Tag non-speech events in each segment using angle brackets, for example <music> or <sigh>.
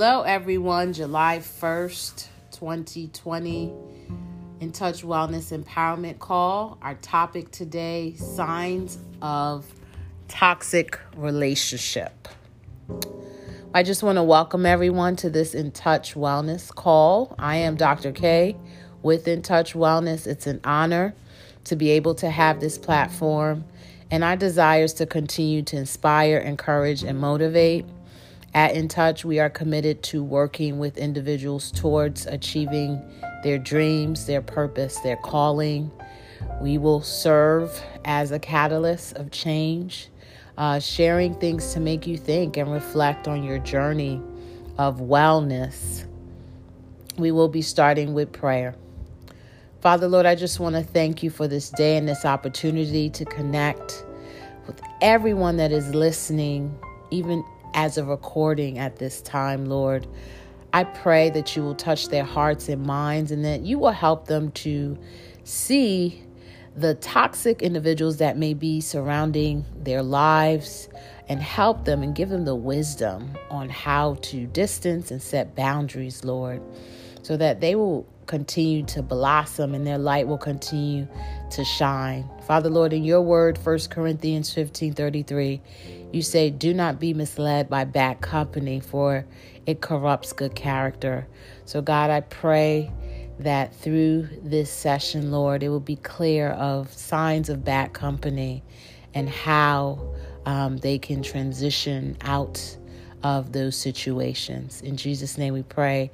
Hello, everyone. July 1st, 2020, In Touch Wellness Empowerment Call. Our topic today signs of toxic relationship. I just want to welcome everyone to this In Touch Wellness call. I am Dr. K with In Touch Wellness. It's an honor to be able to have this platform, and our desires to continue to inspire, encourage, and motivate. At In Touch, we are committed to working with individuals towards achieving their dreams, their purpose, their calling. We will serve as a catalyst of change, uh, sharing things to make you think and reflect on your journey of wellness. We will be starting with prayer. Father, Lord, I just want to thank you for this day and this opportunity to connect with everyone that is listening, even as a recording at this time, Lord. I pray that you will touch their hearts and minds and that you will help them to see the toxic individuals that may be surrounding their lives and help them and give them the wisdom on how to distance and set boundaries, Lord, so that they will continue to blossom and their light will continue to shine. Father Lord, in your word, 1 Corinthians 15 33, you say, Do not be misled by bad company, for it corrupts good character. So, God, I pray that through this session, Lord, it will be clear of signs of bad company and how um, they can transition out of those situations. In Jesus' name we pray.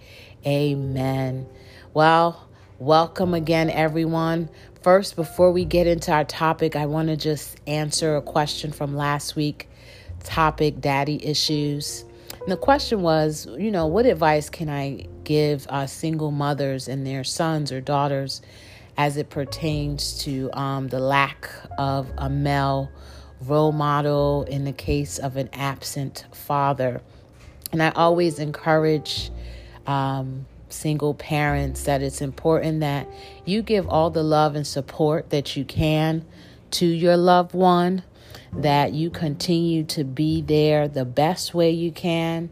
Amen. Well, welcome again, everyone. First, before we get into our topic, I want to just answer a question from last week topic daddy issues. And the question was, you know, what advice can I give uh, single mothers and their sons or daughters as it pertains to um, the lack of a male role model in the case of an absent father? And I always encourage um, single parents that it's important that you give all the love and support that you can to your loved one, that you continue to be there the best way you can.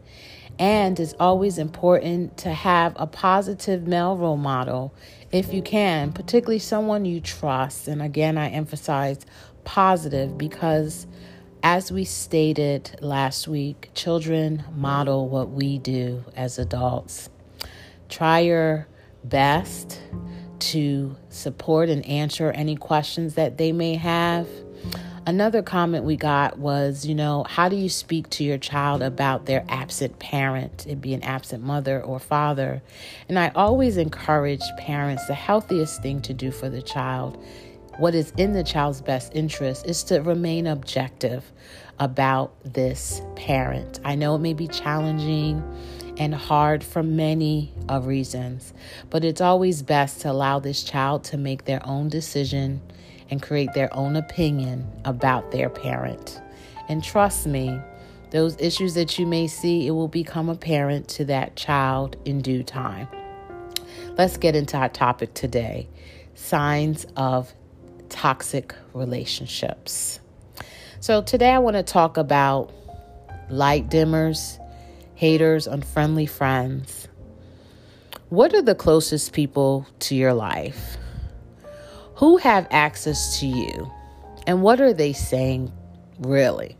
And it's always important to have a positive male role model if you can, particularly someone you trust. And again, I emphasize positive because, as we stated last week, children model what we do as adults. Try your best to support and answer any questions that they may have. Another comment we got was, you know, how do you speak to your child about their absent parent? It be an absent mother or father. And I always encourage parents the healthiest thing to do for the child, what is in the child's best interest, is to remain objective about this parent. I know it may be challenging and hard for many of reasons, but it's always best to allow this child to make their own decision and create their own opinion about their parent. And trust me, those issues that you may see, it will become apparent to that child in due time. Let's get into our topic today signs of toxic relationships. So, today I want to talk about light dimmers haters, unfriendly friends. What are the closest people to your life? Who have access to you? And what are they saying really?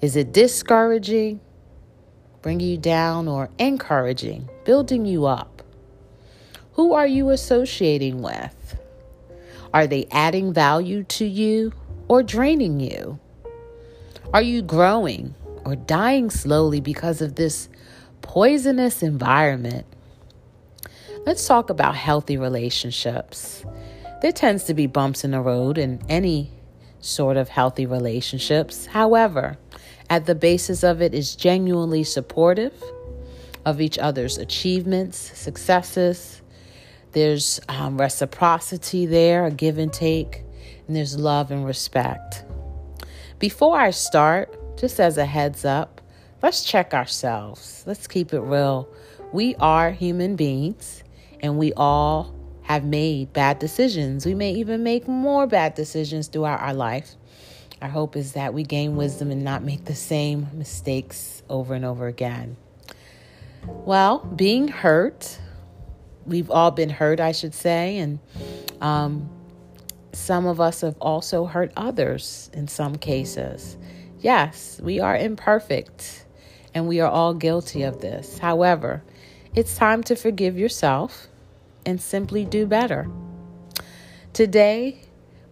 Is it discouraging, bringing you down, or encouraging, building you up? Who are you associating with? Are they adding value to you or draining you? Are you growing or dying slowly because of this poisonous environment. Let's talk about healthy relationships. There tends to be bumps in the road in any sort of healthy relationships. However, at the basis of it is genuinely supportive of each other's achievements, successes. There's um, reciprocity there, a give and take, and there's love and respect. Before I start, just as a heads up, let's check ourselves. Let's keep it real. We are human beings and we all have made bad decisions. We may even make more bad decisions throughout our life. Our hope is that we gain wisdom and not make the same mistakes over and over again. Well, being hurt, we've all been hurt, I should say, and um, some of us have also hurt others in some cases. Yes, we are imperfect and we are all guilty of this. However, it's time to forgive yourself and simply do better. Today,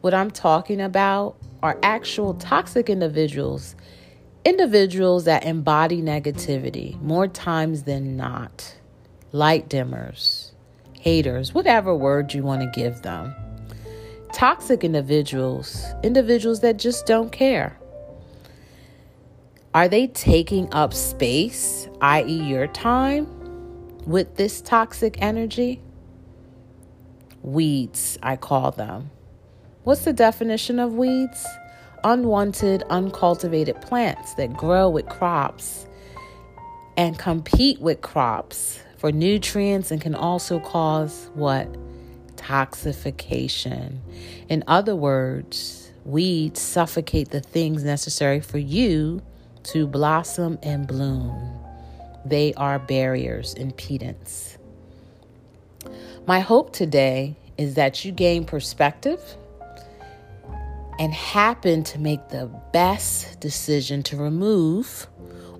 what I'm talking about are actual toxic individuals, individuals that embody negativity more times than not, light dimmers, haters, whatever word you want to give them. Toxic individuals, individuals that just don't care. Are they taking up space, i.e., your time, with this toxic energy? Weeds, I call them. What's the definition of weeds? Unwanted, uncultivated plants that grow with crops and compete with crops for nutrients and can also cause what? Toxification. In other words, weeds suffocate the things necessary for you to blossom and bloom. They are barriers, impedance. My hope today is that you gain perspective and happen to make the best decision to remove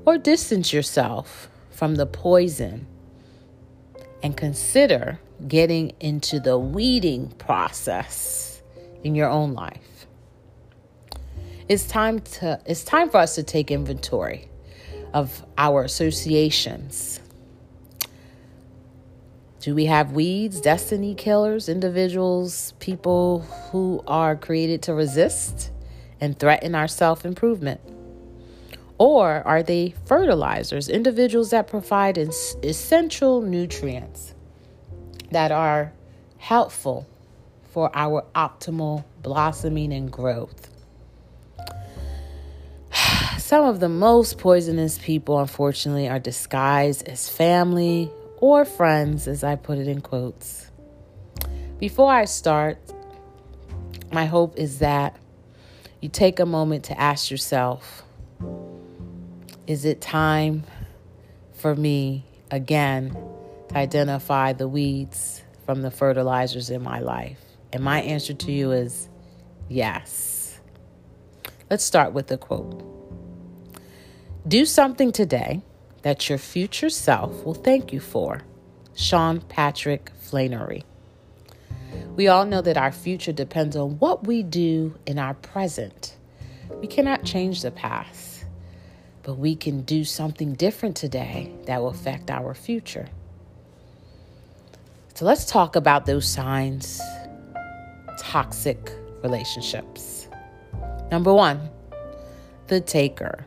or distance yourself from the poison and consider getting into the weeding process in your own life. It's time to it's time for us to take inventory of our associations do we have weeds, destiny killers, individuals, people who are created to resist and threaten our self improvement? Or are they fertilizers, individuals that provide essential nutrients that are helpful for our optimal blossoming and growth? <sighs> Some of the most poisonous people, unfortunately, are disguised as family or friends, as I put it in quotes. Before I start, my hope is that you take a moment to ask yourself Is it time for me again to identify the weeds from the fertilizers in my life? And my answer to you is yes. Let's start with the quote Do something today that your future self will thank you for. Sean Patrick Flanery. We all know that our future depends on what we do in our present. We cannot change the past, but we can do something different today that will affect our future. So let's talk about those signs toxic relationships. Number one, the taker.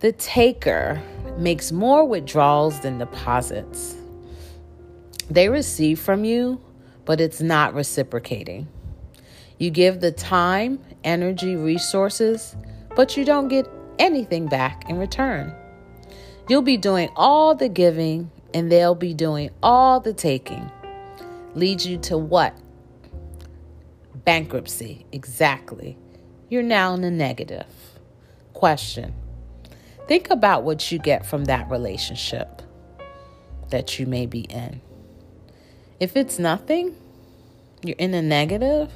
The taker makes more withdrawals than deposits. They receive from you, but it's not reciprocating. You give the time, energy, resources, but you don't get anything back in return. You'll be doing all the giving, and they'll be doing all the taking. Leads you to what? Bankruptcy. Exactly. You're now in the negative. Question Think about what you get from that relationship that you may be in. If it's nothing, you're in a negative,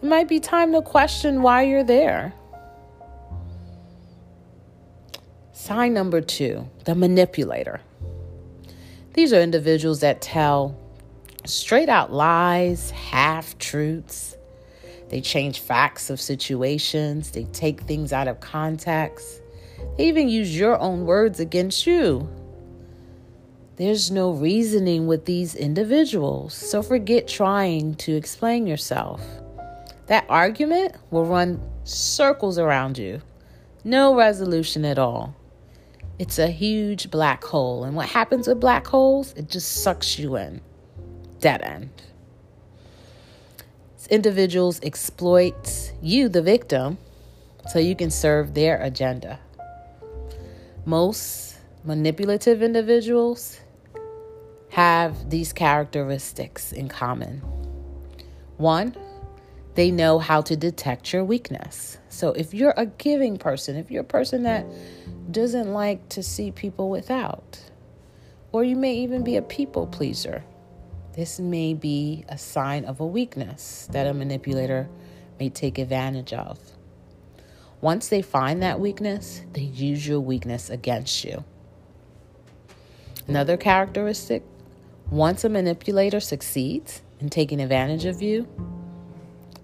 it might be time to question why you're there. Sign number two the manipulator. These are individuals that tell straight out lies, half truths. They change facts of situations, they take things out of context. They even use your own words against you. There's no reasoning with these individuals, so forget trying to explain yourself. That argument will run circles around you. No resolution at all. It's a huge black hole. And what happens with black holes? It just sucks you in. Dead end. Individuals exploit you, the victim, so you can serve their agenda. Most manipulative individuals have these characteristics in common. One, they know how to detect your weakness. So if you're a giving person, if you're a person that doesn't like to see people without, or you may even be a people pleaser. This may be a sign of a weakness that a manipulator may take advantage of. Once they find that weakness, they use your weakness against you. Another characteristic once a manipulator succeeds in taking advantage of you,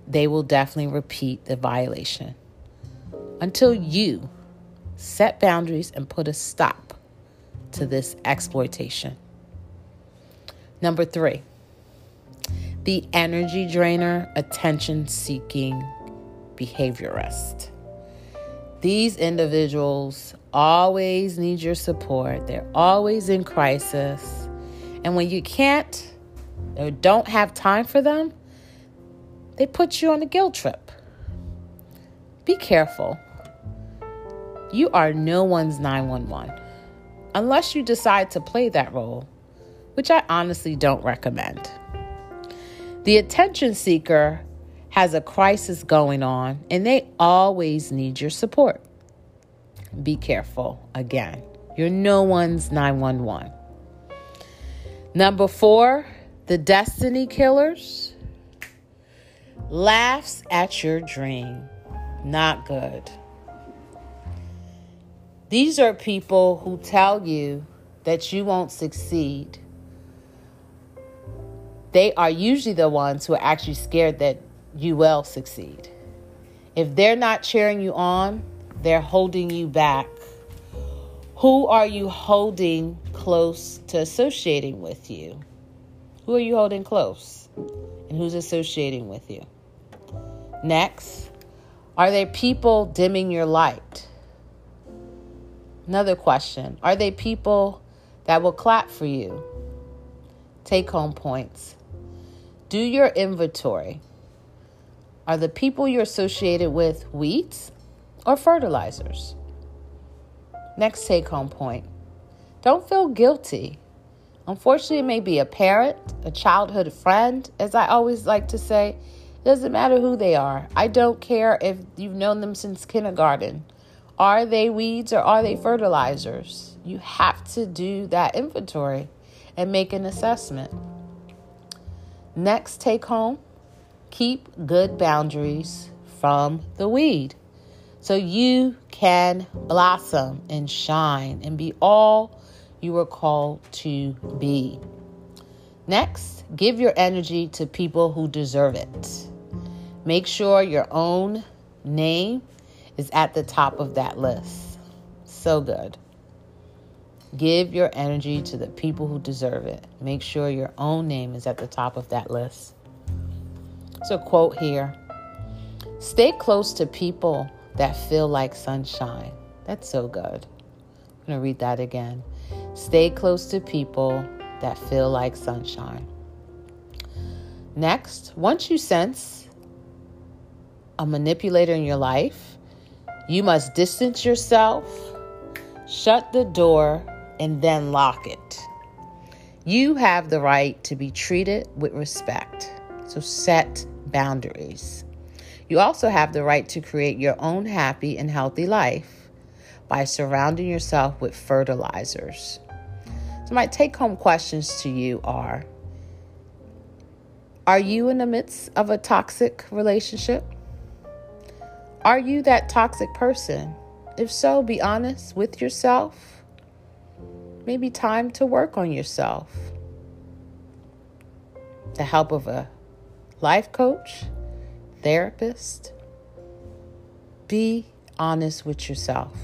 they will definitely repeat the violation until you set boundaries and put a stop to this exploitation. Number three, the energy drainer, attention seeking behaviorist. These individuals always need your support, they're always in crisis. And when you can't or don't have time for them, they put you on a guilt trip. Be careful. You are no one's 911 unless you decide to play that role which I honestly don't recommend. The attention seeker has a crisis going on and they always need your support. Be careful again. You're no one's 911. Number four, the destiny killers laughs at your dream. Not good. These are people who tell you that you won't succeed they are usually the ones who are actually scared that you will succeed. If they're not cheering you on, they're holding you back. Who are you holding close to associating with you? Who are you holding close? And who's associating with you? Next, are there people dimming your light? Another question Are they people that will clap for you? Take home points. Do your inventory. Are the people you're associated with weeds or fertilizers? Next take home point don't feel guilty. Unfortunately, it may be a parent, a childhood friend, as I always like to say. It doesn't matter who they are. I don't care if you've known them since kindergarten. Are they weeds or are they fertilizers? You have to do that inventory and make an assessment. Next take home keep good boundaries from the weed so you can blossom and shine and be all you were called to be. Next, give your energy to people who deserve it. Make sure your own name is at the top of that list. So good. Give your energy to the people who deserve it. Make sure your own name is at the top of that list. So, quote here Stay close to people that feel like sunshine. That's so good. I'm going to read that again. Stay close to people that feel like sunshine. Next, once you sense a manipulator in your life, you must distance yourself, shut the door, and then lock it. You have the right to be treated with respect. So set boundaries. You also have the right to create your own happy and healthy life by surrounding yourself with fertilizers. So, my take home questions to you are Are you in the midst of a toxic relationship? Are you that toxic person? If so, be honest with yourself maybe time to work on yourself. The help of a life coach, therapist. Be honest with yourself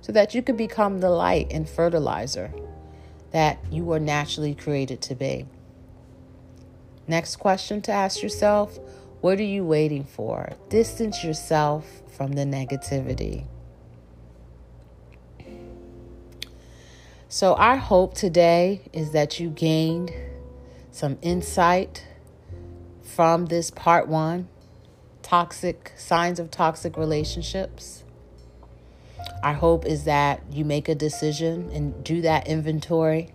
so that you can become the light and fertilizer that you were naturally created to be. Next question to ask yourself what are you waiting for? Distance yourself from the negativity. So, our hope today is that you gained some insight from this part one toxic signs of toxic relationships. Our hope is that you make a decision and do that inventory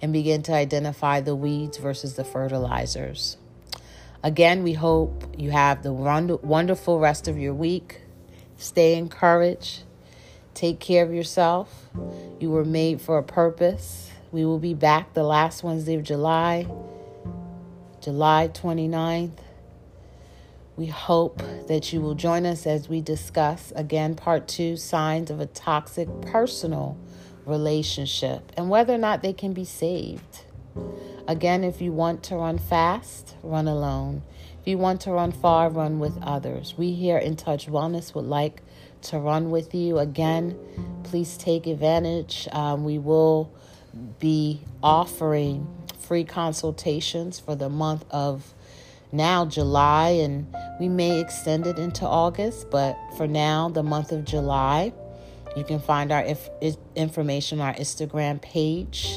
and begin to identify the weeds versus the fertilizers. Again, we hope you have the wonderful rest of your week. Stay encouraged Take care of yourself. You were made for a purpose. We will be back the last Wednesday of July, July 29th. We hope that you will join us as we discuss again part two signs of a toxic personal relationship and whether or not they can be saved. Again, if you want to run fast, run alone. If you want to run far, run with others. We here in Touch Wellness would like to run with you. Again, please take advantage. Um, we will be offering free consultations for the month of now July, and we may extend it into August, but for now, the month of July, you can find our if, information on our Instagram page,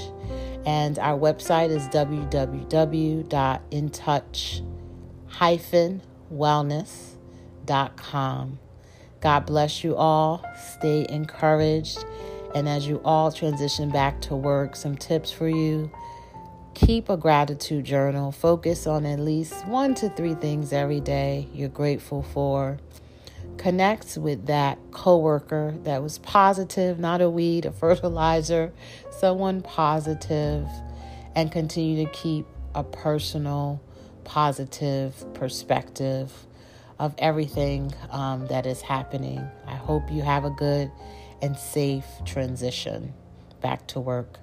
and our website is www.intouch-wellness.com. God bless you all. Stay encouraged. And as you all transition back to work, some tips for you Keep a gratitude journal. Focus on at least one to three things every day you're grateful for. Connect with that coworker that was positive, not a weed, a <laughs> fertilizer, someone positive, and continue to keep a personal, positive perspective of everything um, that is happening. I hope you have a good and safe transition back to work.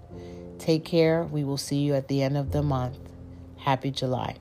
Take care. We will see you at the end of the month. Happy July.